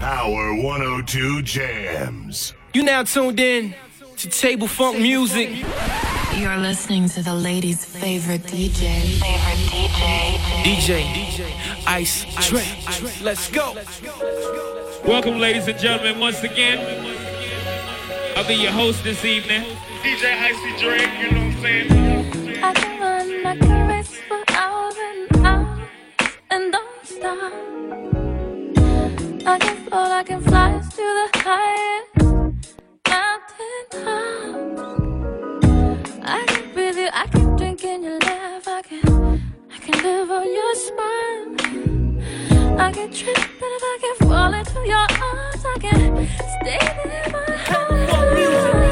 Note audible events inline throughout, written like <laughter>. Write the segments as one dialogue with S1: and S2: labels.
S1: Power 102 Jams.
S2: You now tuned in to Table Funk Music.
S3: You're listening to the ladies' favorite DJ. Favorite DJ.
S2: DJ. Ice. Trey. Let's go.
S4: Welcome, ladies and gentlemen, once again. I'll be your host this evening. DJ Icy Drake, you know what I'm saying?
S5: I can run, I can race for hours and hours and don't stop. I can float, I can fly to the highest mountain tops. I can breathe you, I can drink in your laugh. I can, I can live on your smile. I can trip and if I can fall into your arms, I can stay in my heart.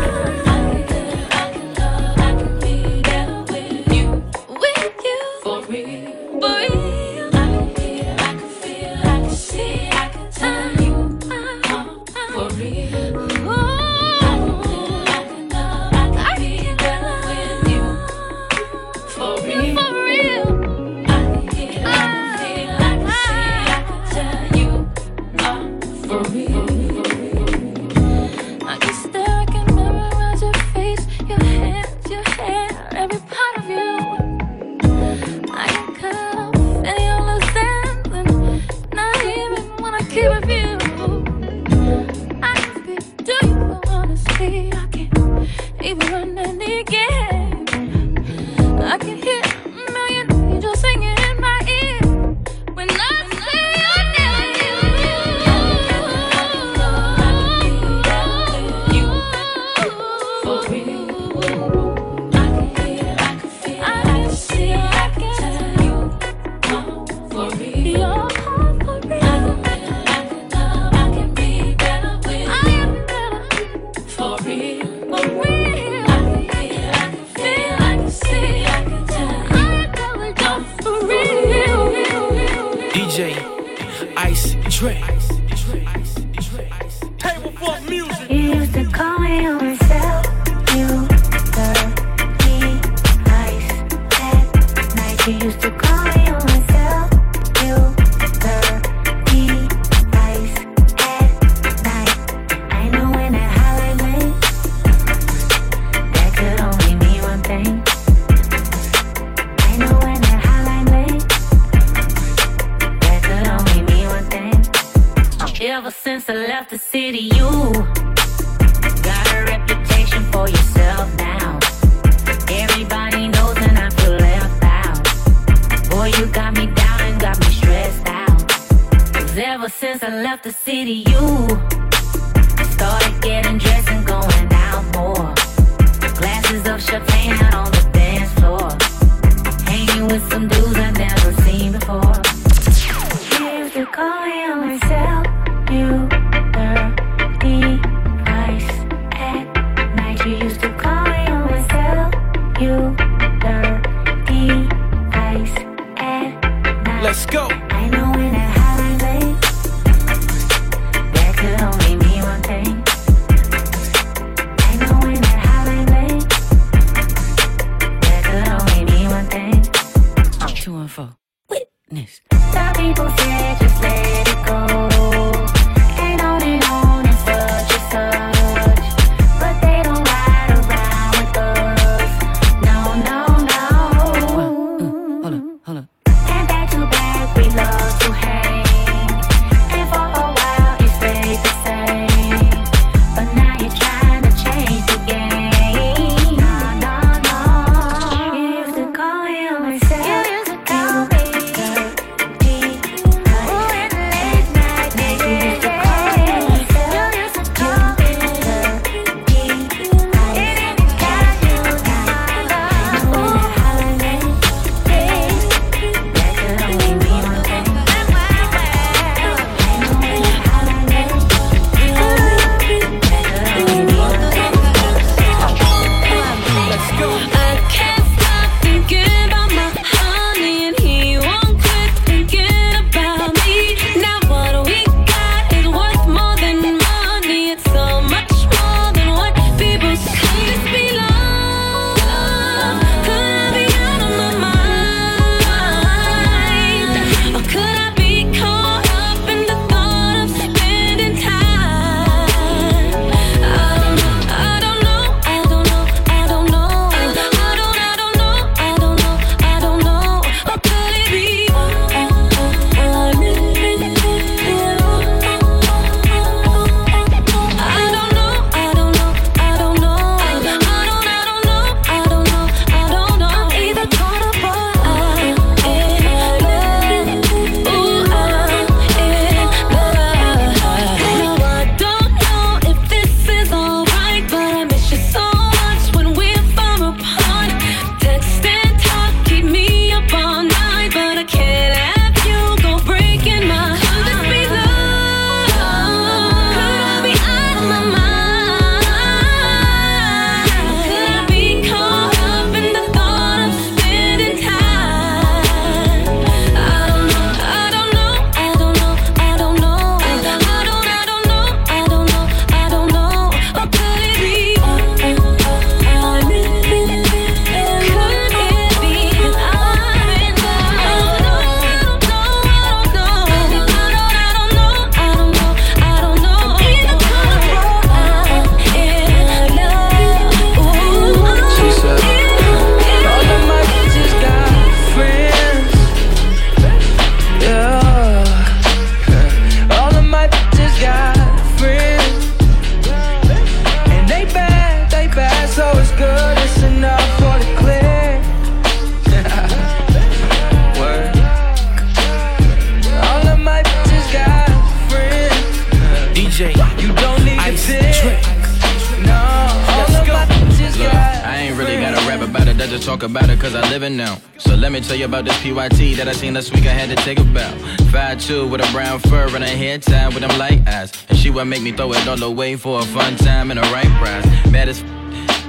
S6: Seen
S7: last week I had to take a bow. 5'2 with a brown fur and a hair tie with them light eyes. And she would make me throw it all away for a fun time and a right prize. Mad as f,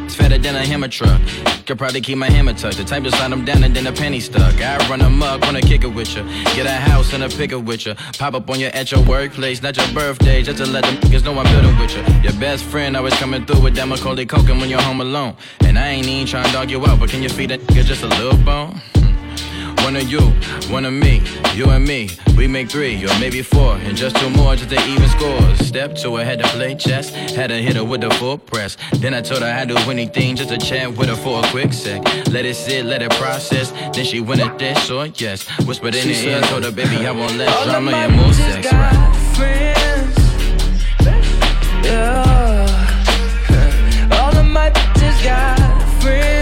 S7: it's fatter than a hammer truck. Could probably keep my hammer tucked. The type to slide them down and then a penny stuck. I run them up, wanna kick it with ya. Get a house and a pick it with ya. Pop up on you at your workplace, not your birthday, just to let them niggas know I'm building with ya. Your best friend always coming through with that Macaulay Culkin when you're home alone. And I ain't even trying to dog you out, but can you feed that nigga just a little bone? One of you, one of me, you and me. We make three or maybe four, and just two more just to even scores. Step two, I had to play chess, had to hit her with the full press. Then I told her I'd do anything just to chat with her for a quick sec. Let it sit, let it process. Then she went at this or yes. Whispered in her ear, told her baby I want less drama and more sex. Right?
S2: friends. Yeah. <laughs> All of my bitches got friends.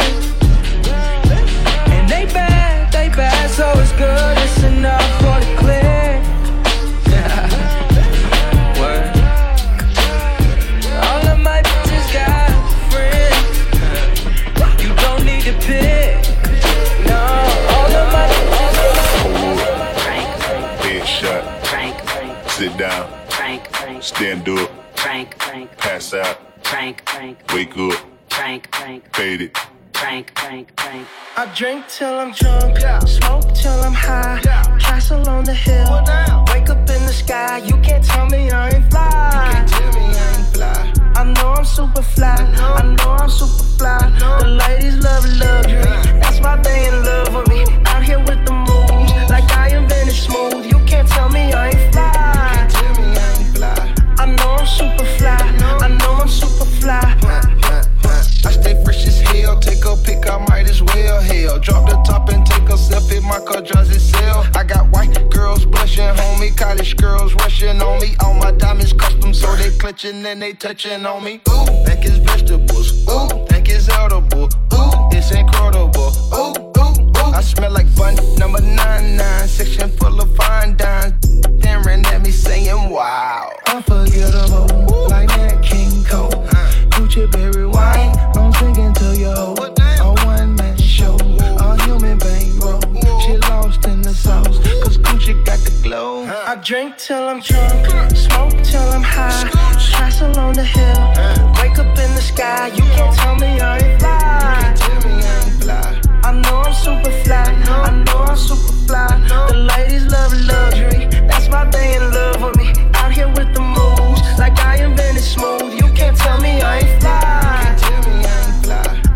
S2: Good, it's enough for the click. <laughs> Word. All of my bitches got friends. You don't need to pick. No, all of my, all of my.
S1: Headshot. Sit down. Stand up. Pass out. Wake up. Fade it.
S2: I drink till I'm drunk, smoke till I'm high. Castle on the hill, wake up in the sky. You can't tell me I ain't fly. Me I ain't fly. I know I'm super fly. I know I'm super fly. The ladies love luxury. That's why they in love with me. Out here with the moves, like I invented smooth. You can't tell me I ain't fly. I know I'm super fly. I know I'm super fly.
S8: I stay fresh as hell. Take a pic, I might as well. Hell, drop the top and take a selfie. My car drives itself. I got white girls blushing, homie. College girls rushing on me. All my diamonds custom, so they clutching and they touching on me. Ooh, think it's vegetables. Ooh, think it's edible. Ooh, it's incredible. Ooh, ooh, ooh. I smell like bun number nine nine. Section full of fine dimes. Staring at me saying, Wow. Unforgettable, like that King Cole. Gucci berry wine, I'm drinking to your hoe. A one man show, a human bankroll. She lost in the sauce, cause Gucci got the glow.
S2: I drink till I'm drunk, smoke till I'm high. Castle on the hill, wake up in the sky. You can't tell me I ain't fly. I know I'm super fly. I know I'm super fly. The ladies love luxury. That's why they in love with me. Out here with the moves, like I invented smooth. Tell me I ain't fly.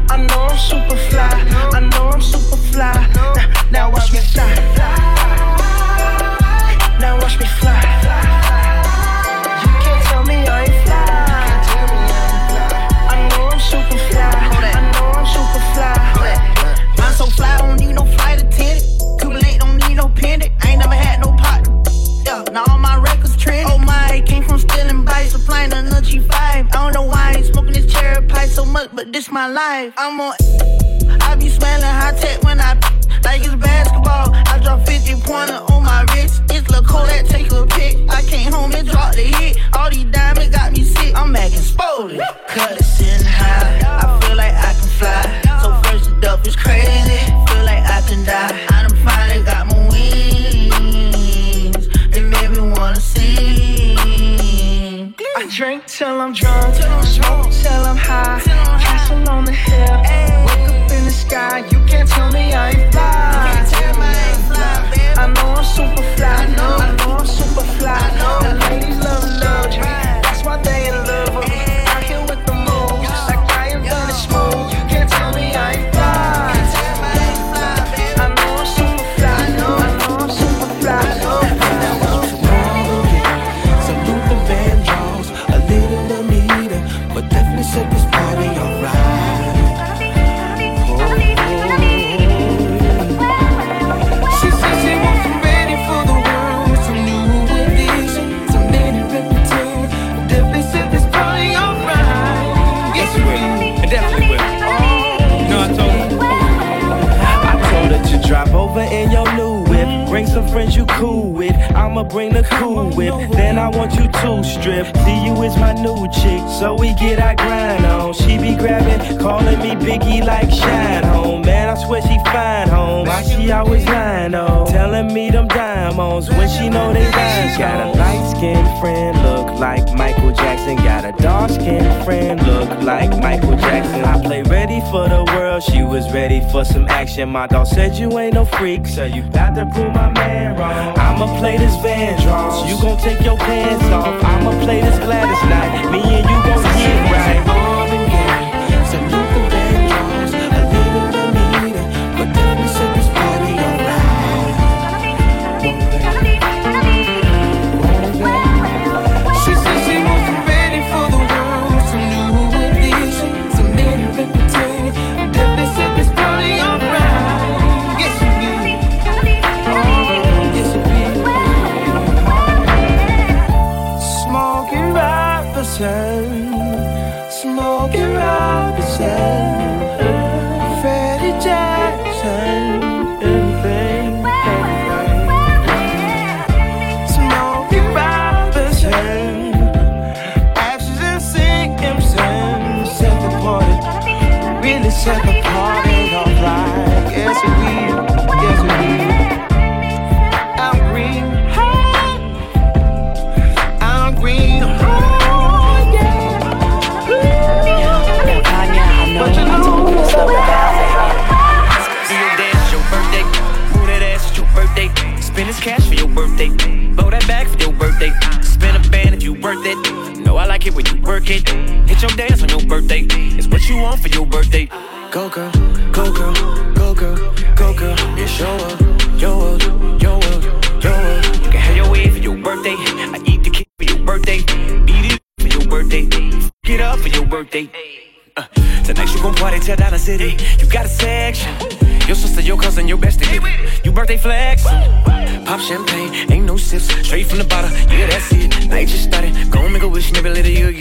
S2: I know I'm super fly. I know I'm super fly. Now, now watch me fly.
S9: But this my life. I'm on. I be smelling high tech when I like it's basketball. I drop 50 pointer on my wrist. It's Lil' Kodak, take a pic. I came home and dropped the hit. All these diamonds got me sick. I'm acting spoley. Cussing high. I feel like I can fly. So first it up is crazy. Feel like I can die. I
S2: drink till I'm drunk, smoke till I'm high. Castle on the hill, wake up in the sky. You can't tell me I ain't fly. I know I'm super fly. I know I'm super fly. The ladies love luxury. That's why they in love with me.
S10: Bring. The cool whip. Then I
S11: want you to strip. You is my new chick, so we get our grind on. She be grabbing, calling me Biggie like Shine Home. Man, I swear she fine home. Why she always lying on? Telling me them diamonds when she know they rhyme. Got a skinned friend, look like Michael Jackson. Got a dark skinned friend, look like Michael Jackson. I play ready for the world, she was ready for some action. My dog said you ain't no freak, so you got to prove my man wrong. I'ma play this Van Vandross, you gon' take your pants off. I'ma play this Gladys Knight, me and you gon' get right.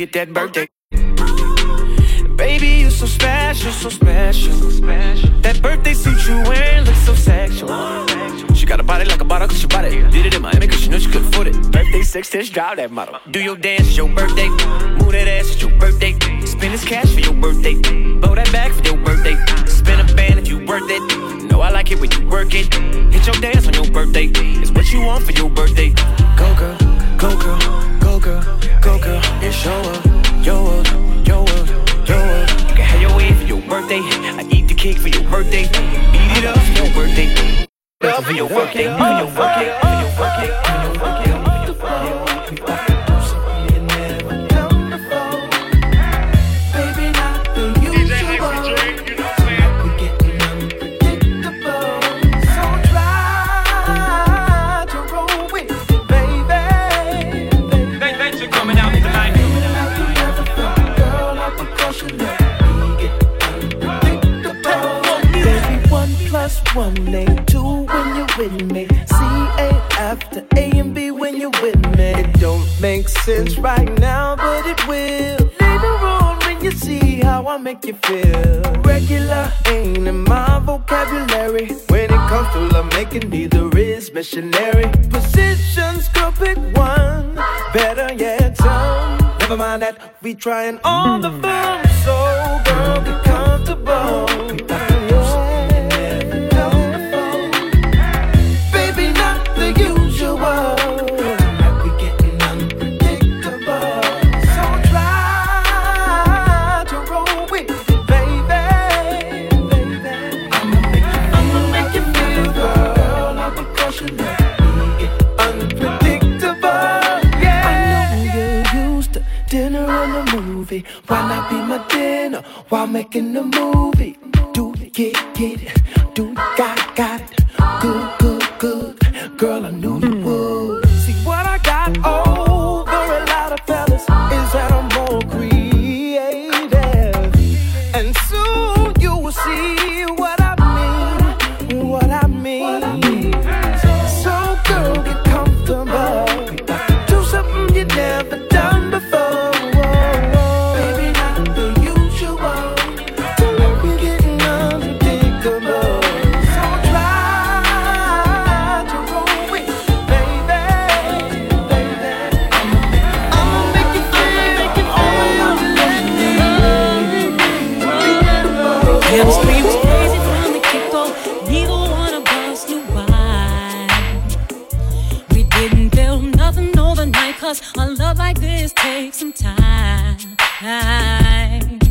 S12: Get that birthday. Baby, you're so special, so special. That birthday suit you wearing looks so sexual. She got a body like a bottle, cause she bought it. Did it in Miami, cause she knew she couldn't afford it. Birthday six inch, drive that model. Do your dance, it's your birthday. Move that ass, it's your birthday. Spend this cash for your birthday. Blow that back for your birthday. Spin a band if you worth it. Know I like it when you work it. Hit your dance on your birthday. It's what you want for your birthday. Go girl, go girl, go girl, go girl. It's your birthday. I eat the cake for your birthday. Eat it up for your birthday. Up for your birthday, for your birthday, for your birthday, for your birthday,
S2: one ain't two when you're with me. C ain't after A and B when you're with me. It don't make sense right now, but it will later on when you see how I make you feel. Regular ain't in my vocabulary. When it comes to love making, neither is missionary. Positions, girl, pick one. Better yet, some. Never mind that, we trying all the fun. So, girl, making the movie? Cause a love like
S13: this takes some time.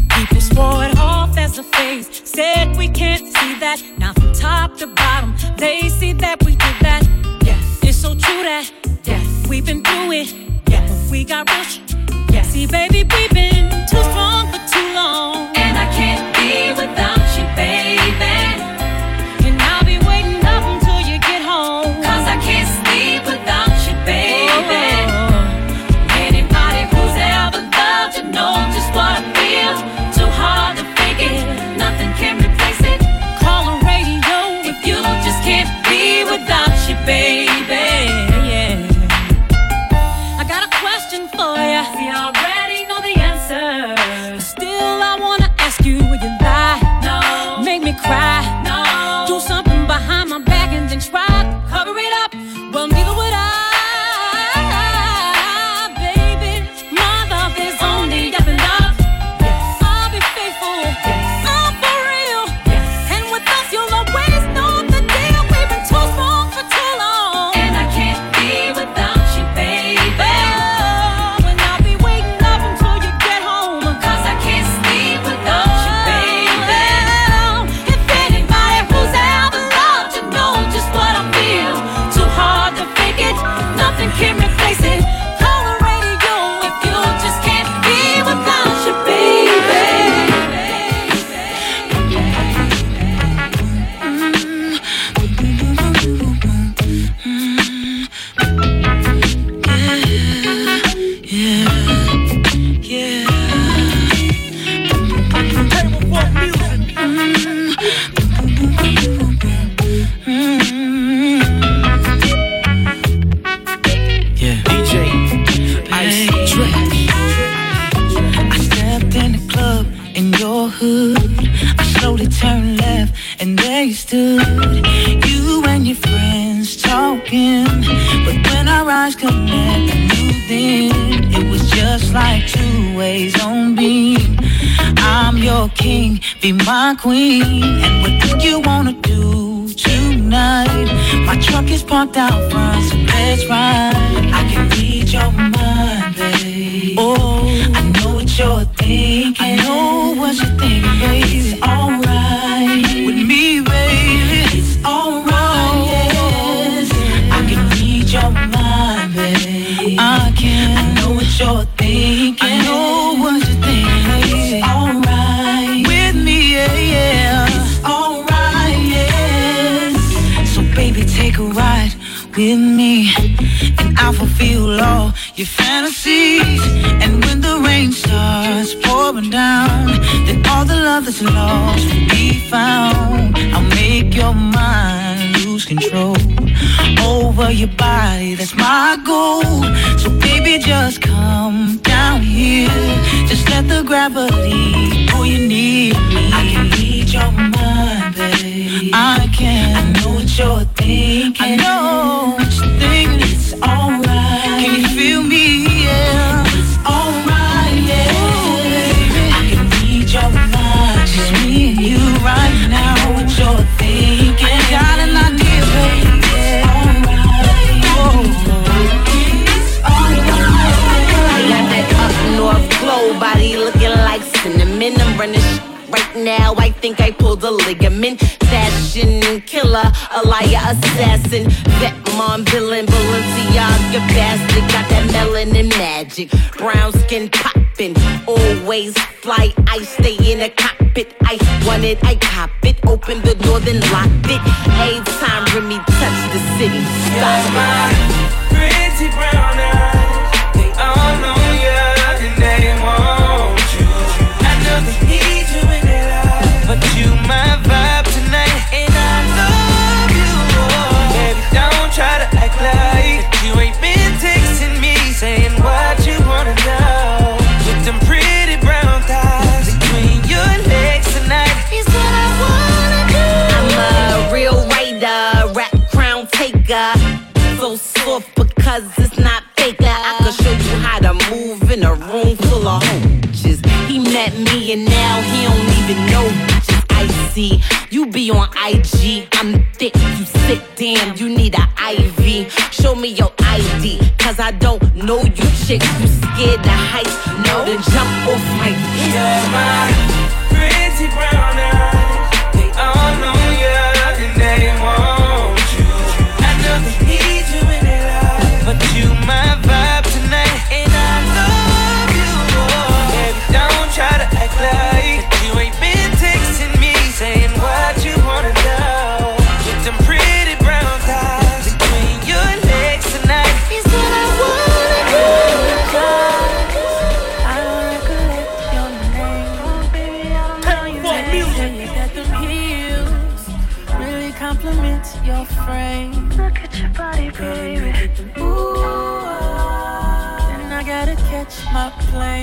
S13: People swore it off as a phase, said we can't see that. Now from top to bottom, they see that we did that. Yes, it's so true that yes, we've been through it. Yes, but we got rich. Yes, see, baby, we've been too strong for too long, and I can't be without you, baby. a
S14: liar, assassin. Vet mom, villain, Balenciaga bastard. Got that melanin magic. Brown skin popping, always fly. I stay in a cockpit. I want it, I cop it. Open the door, then lock it. Every time Remy touch the city, stop. Yeah, full of hoaches. He met me and now he don't even know bitches. Icy, you be on IG. I'm thick, you sick, damn. You need an IV. Show me your ID, cause I don't know you chicks. You scared the heights, no? to jump off my.
S15: Yeah,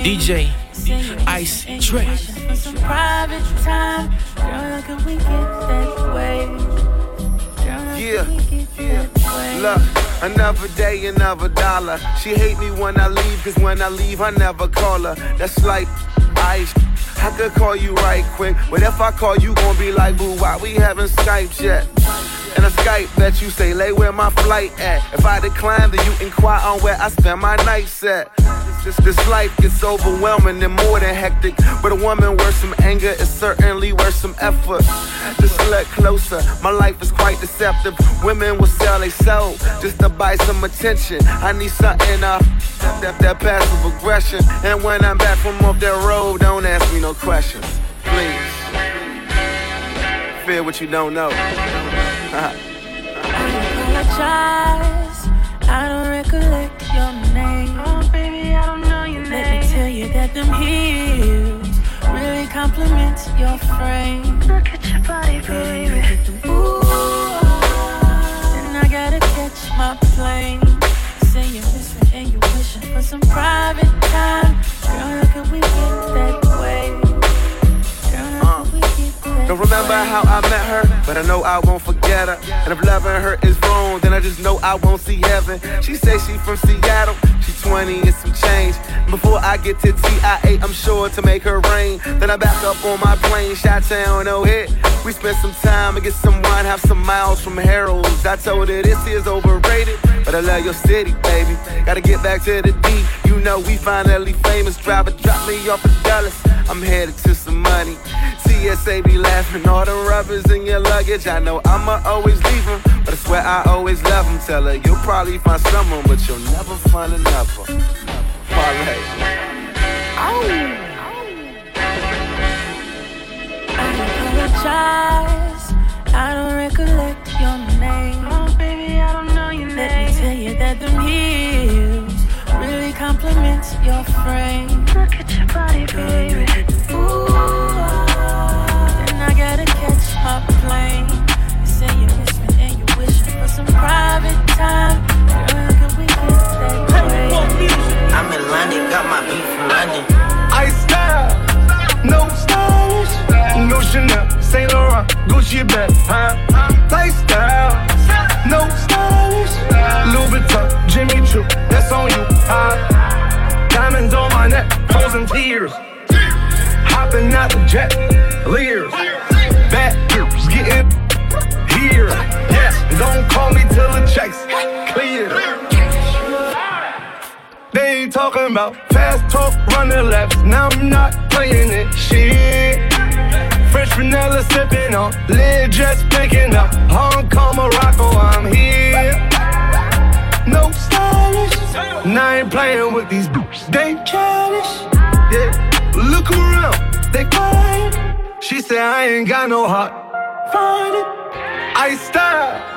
S16: DJ Ice Trey.
S15: you wishing for some private time. Girl, could we get that way? Girl,
S8: Yeah,
S15: could we get that way?
S8: Look, another day, another dollar. She hate me when I leave, cause when I leave, I never call her. That's like ice. I could call you right quick, but if I call you, gon' be like, boo, why we haven't Skyped yet? And a Skype that you say, lay where my flight at. If I decline, then you inquire on where I spend my nights at. This, this life gets overwhelming and more than hectic. But a woman worth some anger is certainly worth some effort. Just look closer, my life is quite deceptive. Women will sell they soul just to buy some attention. I need something uh, that, that passive aggression. And when I'm back from off that road, don't ask me no questions. Please. Fear what you don't know.
S15: I don't recollect your name. Oh, baby, I don't know your name. Let me tell you that them heels really compliment your frame. Look at your body, baby. Then I gotta catch my plane. Say you miss me and you wishing for some private time. Girl, how could we get that way?
S8: Don't remember how I met her, but I know I won't forget her. And if loving her is wrong, then I just know I won't see heaven. She say she from Seattle, she 20 and some change. Before I get to TIA, I'm sure to make her rain. Then I back up on my plane, shot town, no hit. We spent some time and get some wine, have some miles from Harold's. I told her this is overrated, but I love your city, baby. Gotta get back to the D. You know we finally famous. Driver drop me off at Dallas. I'm headed to some money. TSA be laughing, all the rubbers in your luggage. I know I'ma always leave them, but I swear I always love them. Tell her you'll probably find someone, but you'll never find another. Parlay.
S15: apologize. I don't recollect your name. Oh, baby, I don't know your name. Let me tell you that them heels really compliment your frame. Look at your body, baby. Ooh, then I gotta catch my plane. You say you miss me and you wishing for some private time. Girl, how could we get that way?
S17: I'm in London, got my beat from London.
S18: Ice style, no stylish, no Chanel, Saint Laurent, Gucci bag, huh? Lifestyle, no stylish, Louis Vuitton, Jimmy Choo, that's on you, huh? Diamonds on my neck, frozen tears, hopping out the jet, leers, back getting here, yes. Don't call me till the checks clear. They ain't talking about fast talk, running laps. Now I'm not playing it. Shit. Fresh vanilla sipping on, lid just picking up. Hong Kong, Morocco, I'm here. No stylish. Now I ain't playing with these boots. They childish. Yeah. Look around, they quiet. She said I ain't got no heart. Find it. I style.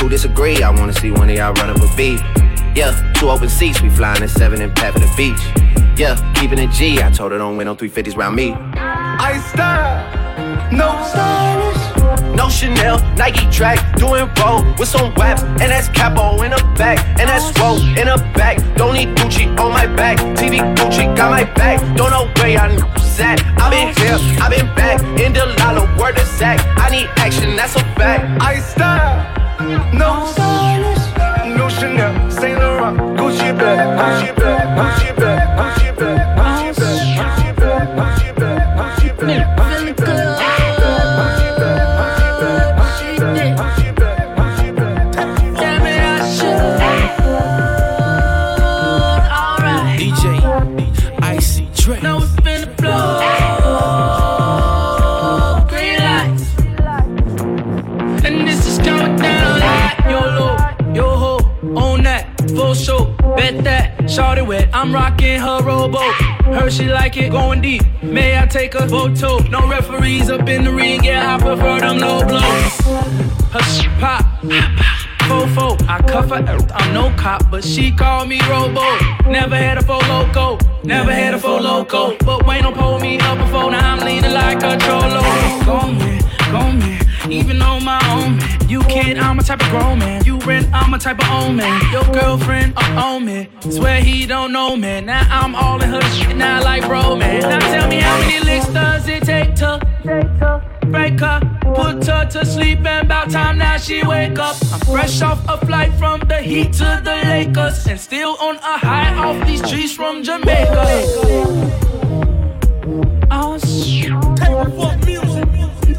S17: Who disagree? I wanna see one of y'all run up a beat. Yeah, two open seats, we flying in seven and pat for the beach. Yeah, keeping it G. I told her don't win no 350s round me.
S18: I style, no stylish,
S19: no Chanel, Nike track, doing roll with some WAP, and that's capo in the back, and that's roll in the back. Don't need Gucci on my back, TV Gucci got my back. Don't know where I'm at. I been here, I been back, in the lala, word of Zach. I need action, that's a fact.
S18: I style, no stylish, no Chanel, Saint Laurent, Gucci bag, Gucci bag, Gucci bag, Gucci bag, Gucci bag, Gucci bag,
S20: Shorty wet, I'm rocking her rowboat. Her she like it, going deep. May I take a photo? No referees up in the ring, yeah, I prefer them low blows. Her sh- pop, fofo, I cuff her, I'm no cop, but she call me Robo. Never had a full loco, never had a full loco. But Wayne don't pull me up before, now I'm leaning like a cholo. Go man, go man, even on my own man. You kid, I'm a type of grown man. You rent, I'm a type of own man. Your girlfriend, uh, own me. Swear he don't know man. Now I'm all in her shit, now like bro man. Now tell me how many licks does it take to break her, put her to sleep, and about time now she wake up. I'm fresh off a flight from the heat to the Lakers, and still on a high off these trees from Jamaica.
S5: Oh shit.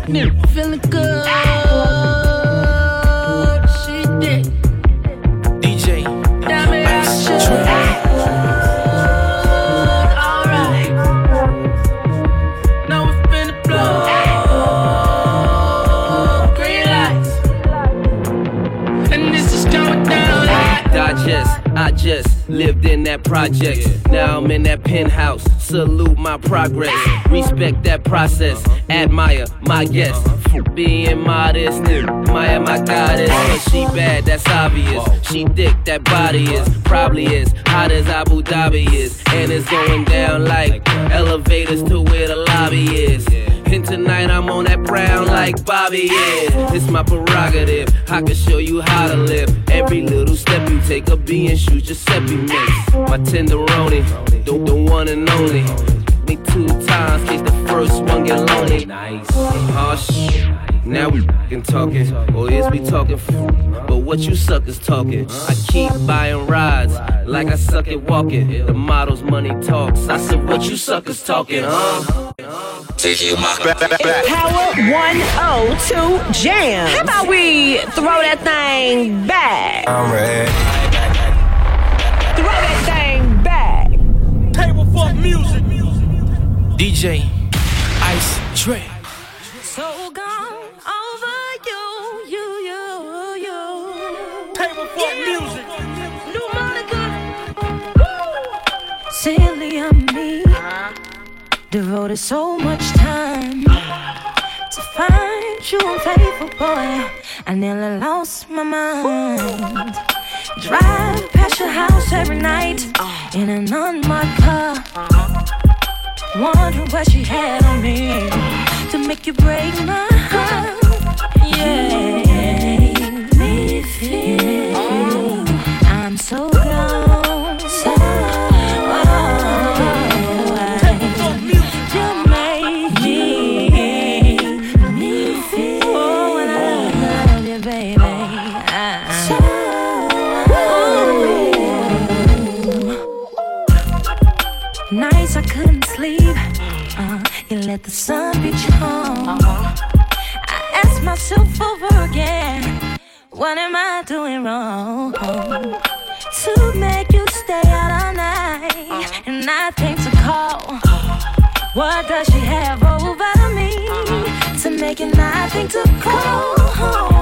S5: Feeling good.
S19: Lived in that project. Now I'm in that penthouse. Salute my progress. Respect that process. Admire my guests. Being modest. Admire my goddess. But she bad, that's obvious. She thick, that body is. Probably as Hot as Abu Dhabi is. And it's going down like elevators to where the lobby is. And tonight I'm on that brown like Bobby is. It's my prerogative. I can show you how to live. Every little step you take, a B and shoot Giuseppe mix. My tenderoni, the, the one and only. Me two times, case the first one get lonely. Nice. Shit. Now we fucking talking, or is we talking? f- But what you suckers talking? I keep buying rides like I suck at walking. The model's money talks. I said, what you suckers talking, huh?
S14: Power 102 Jam. How about we throw that thing back?
S18: I'm ready.
S14: Throw that thing back.
S20: Table for music.
S21: DJ Ice Trey.
S5: Devoted so much time to find you unfaithful boy. I nearly lost my mind. Drive past your house every night in an unmarked car. Wondering what she had on me to make you break my heart. Yeah, what am I doing wrong? To make you stay out all night and I think to call. What does she have over me to make it not think to call?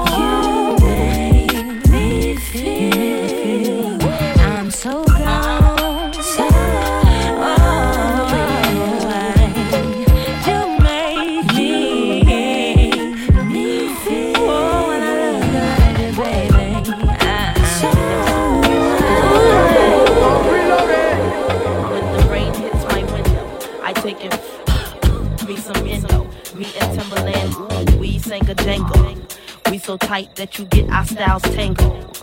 S5: so
S19: tight that you get our styles tangled.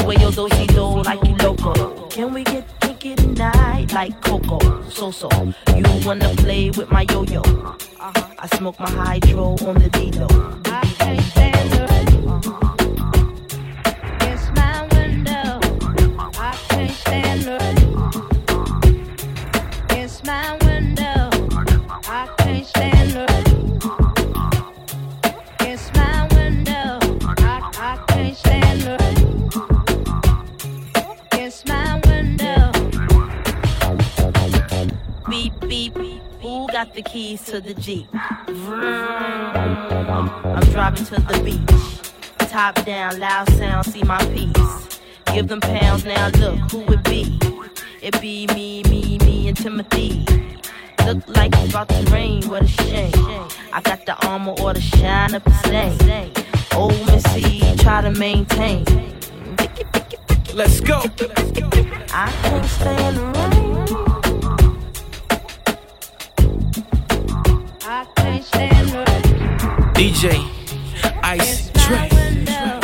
S19: Sway those he do like you loco. Can we get kinky tonight like Coco? So so, you wanna play with my yo yo? I smoke my hydro on the
S22: D though. I can't stand her.
S19: got the keys to the Jeep. I'm driving to the beach. Top down, loud sound, see my piece. Give them pounds now, look who it be. It be me, me, me, and Timbaland. Look like it's about to rain, what a shame. I got the Armor All the shine up the stain. Old Missy, try to maintain.
S21: Let's go.
S19: I can't stand the rain.
S21: DJ I.c.Dre'.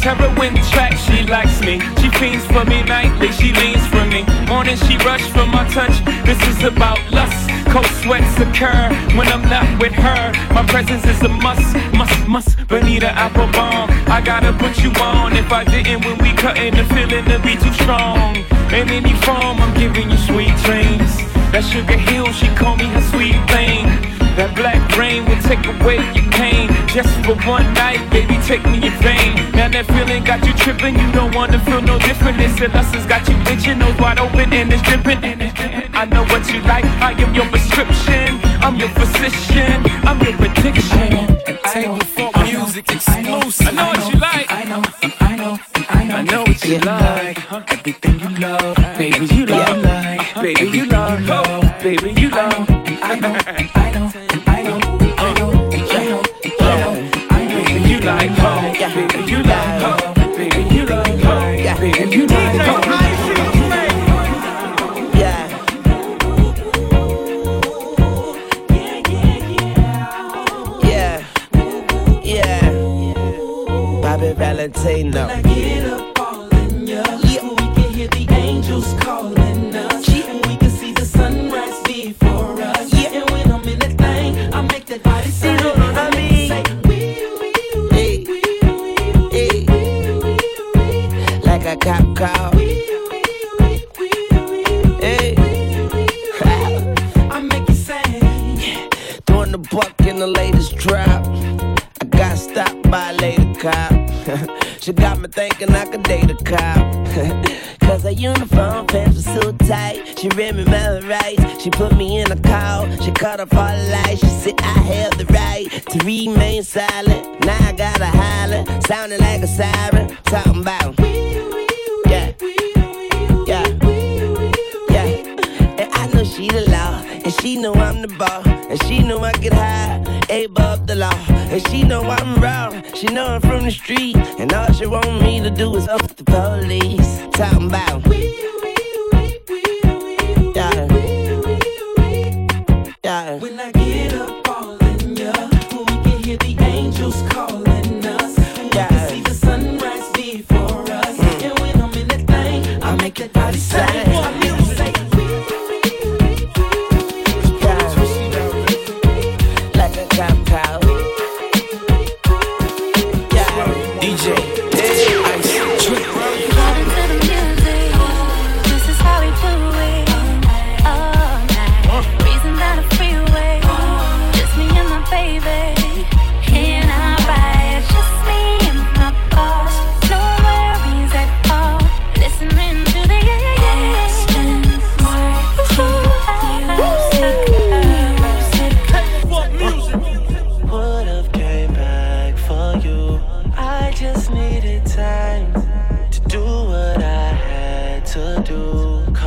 S21: those heroin track, she likes me. She fiends for me nightly, she leans for me. Morning, she rush for my touch. This is about lust. Cold sweats occur when I'm not with her. My presence is a must, must, must. Bonita Applebum. I gotta put you on. If I didn't, when we cutting, the feeling to be too strong. In any form, I'm giving you sweet dreams. That sugar hill, she call me her sweet thing. That black rain will take away your pain. Just for one night, baby, got you tripping. You don't wanna feel no different. This lessons got you itching, nose wide open, and it's dripping. I know what you like. I am your prescription. I'm your physician. I'm your prediction. I know, and music exclusive. I know what you like. I know, I know, I know, I know what you like. Everything you love, baby, you love, baby, you
S10: love, baby, you
S17: love, I know. Thinking I could date a cop. <laughs> Cause her uniform pants were so tight. She read me my rights. She put me in a call. She cut off all the lights. She said I have the right to remain silent. Now I gotta holler. Sounding like a siren.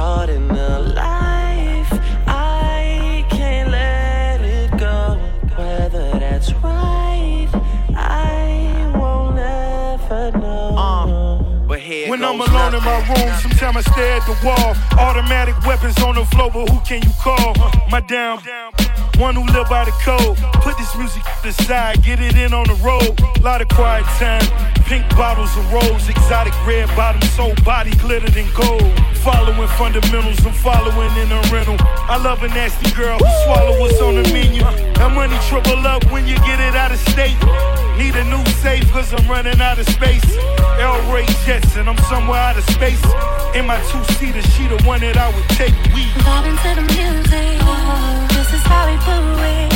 S10: Caught in the life, I can't let it go. Whether that's right, I won't ever know.
S23: When I'm alone in my room, sometimes I stare at the wall. Automatic weapons on the floor, but who can you call? My down, one who live by the code. Put this music to the side, get it in on the road. Lot of quiet time, pink bottles of rose, exotic red bottoms, soul body glittered in gold. Following fundamentals, I'm following in a rental. I love a nasty girl who swallow what's on the menu. That money triple up when you get it out of state. Need a new safe, cause I'm running out of space. L Ray Jets, and I'm somewhere out of space. In my two seater, she the one that I would take. We
S5: Vibing to the music. This is how we do it.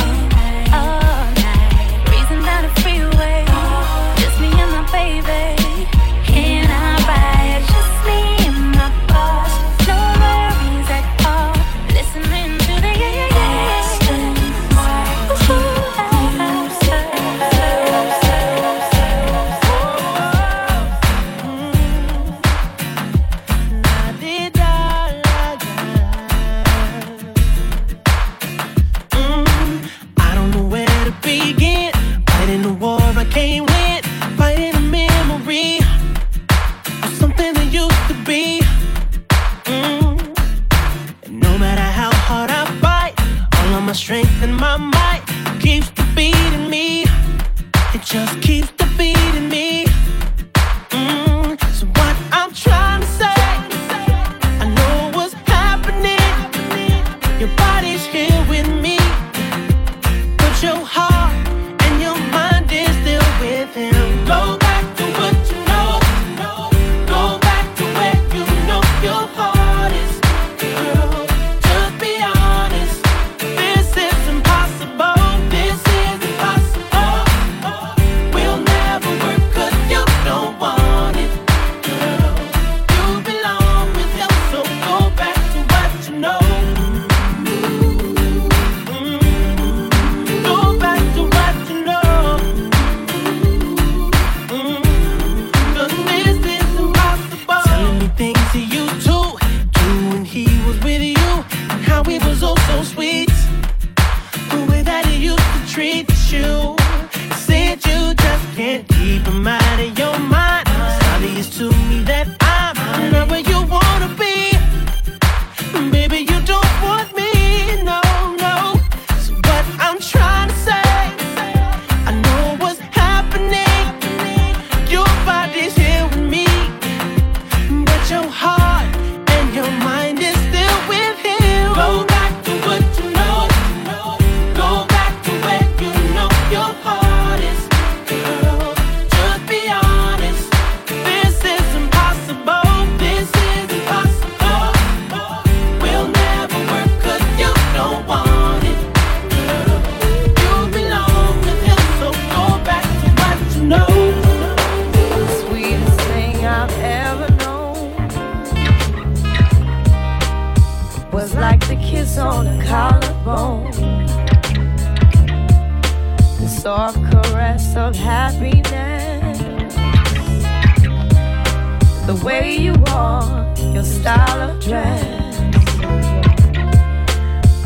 S5: the
S10: way you walk, your
S24: style of dress.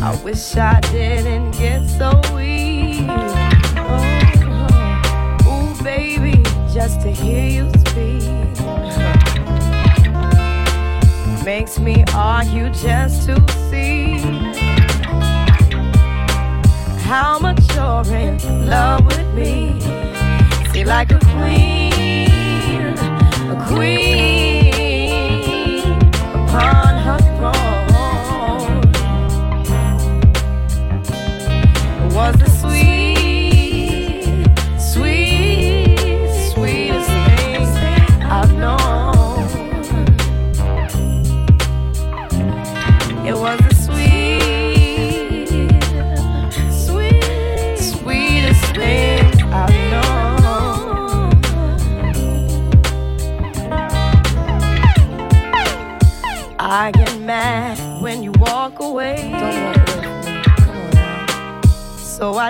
S24: I wish I didn't get so weak. Oh, oh. Ooh, baby, just to hear you speak makes me argue just to see how much you're in love with me. See, like a queen was the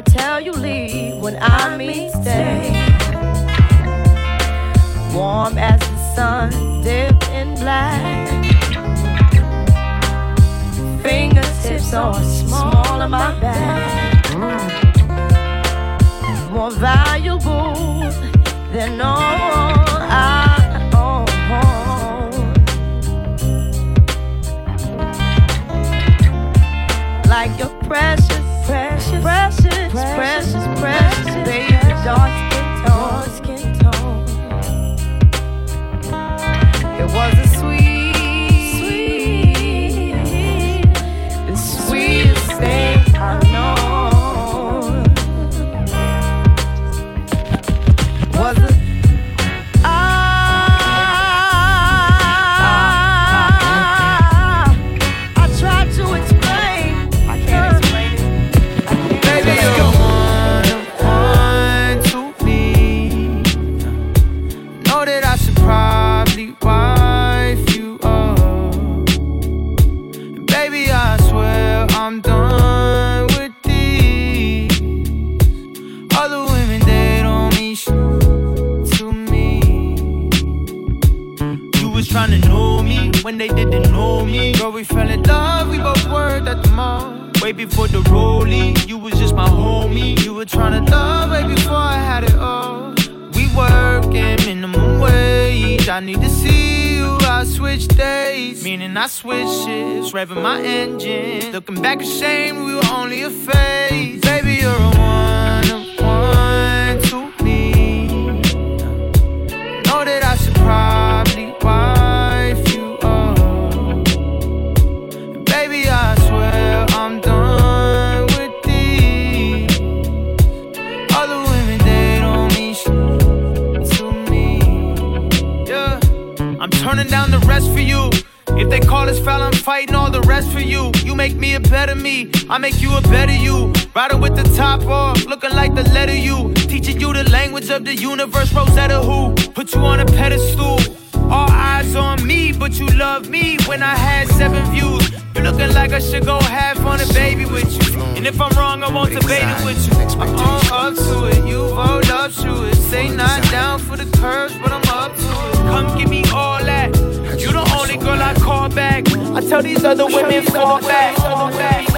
S24: tell you leave when I mean stay. Warm as the sun, dipped in black. Fingertips are small on my back. More valuable than all I own. Like your press precious, precious, precious, baby, dark.
S25: ashamed, we were only a fan. I tell these other women fall back. Fall back.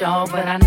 S10: show, but I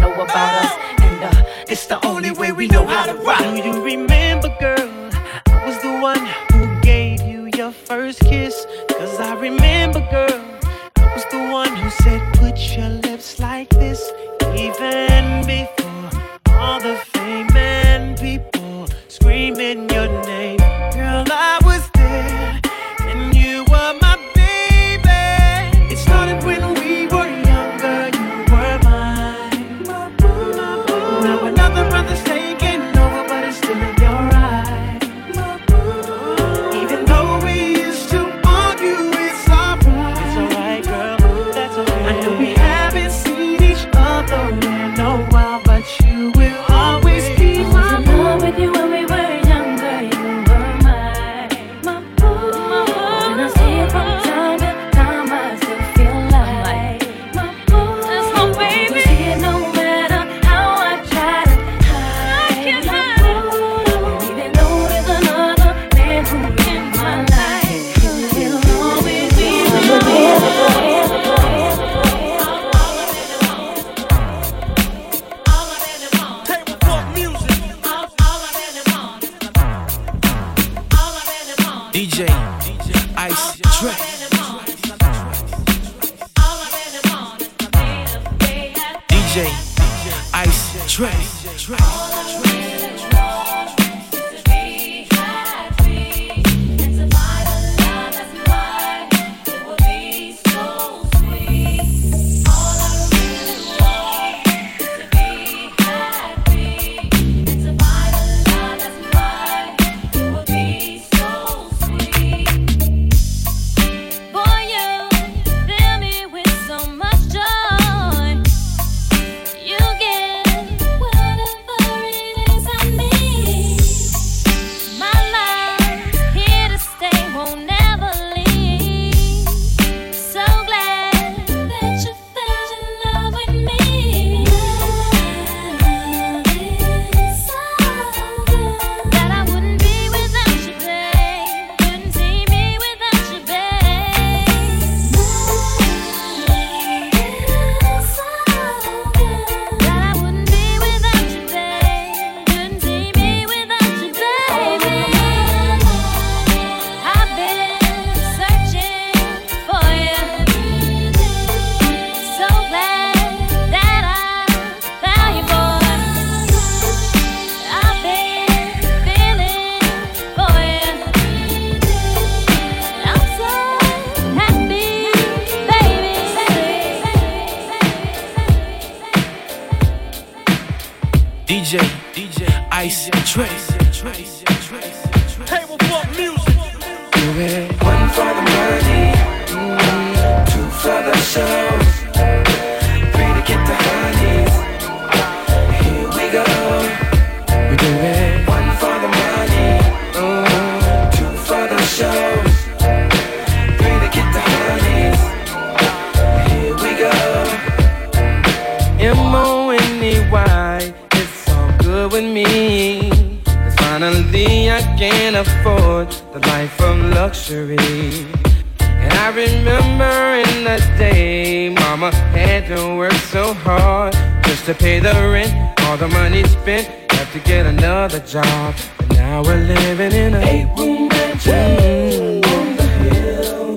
S10: to
S2: pay the
S10: rent, all the money spent, have to get another job. But now we're living in a eight room mansion on the hill,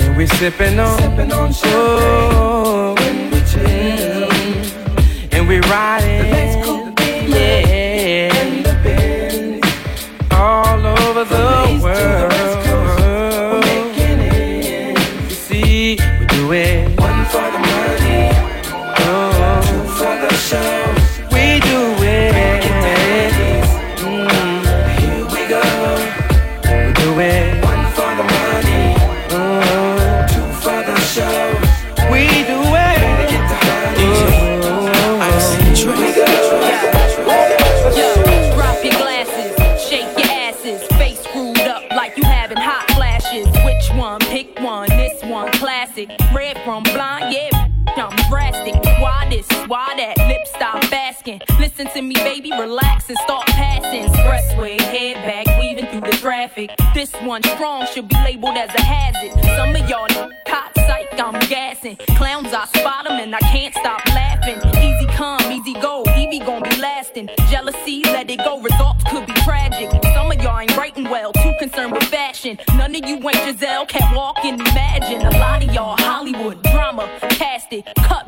S10: and we're sipping on sipping on oh. champagne oh, when we chill, and we're riding.
S26: This one strong should be labeled as a hazard. Some of y'all hot psych, I'm gassing. Clowns, I spot them and I can't stop laughing. Easy come, easy go, Evie gon' be lasting. Jealousy, let it go, results could be tragic. Some of y'all ain't writing well, too concerned with fashion. None of you ain't Giselle, can't walk and imagine. A lot of y'all Hollywood drama, cast it, cut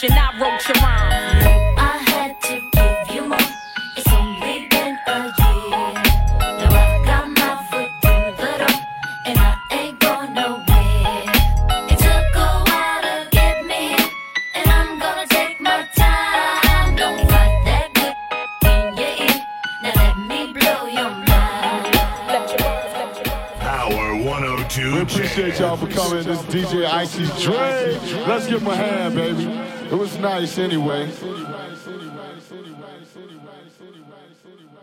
S26: pushing
S27: I
S28: Spanish anyway. Spanish anyway.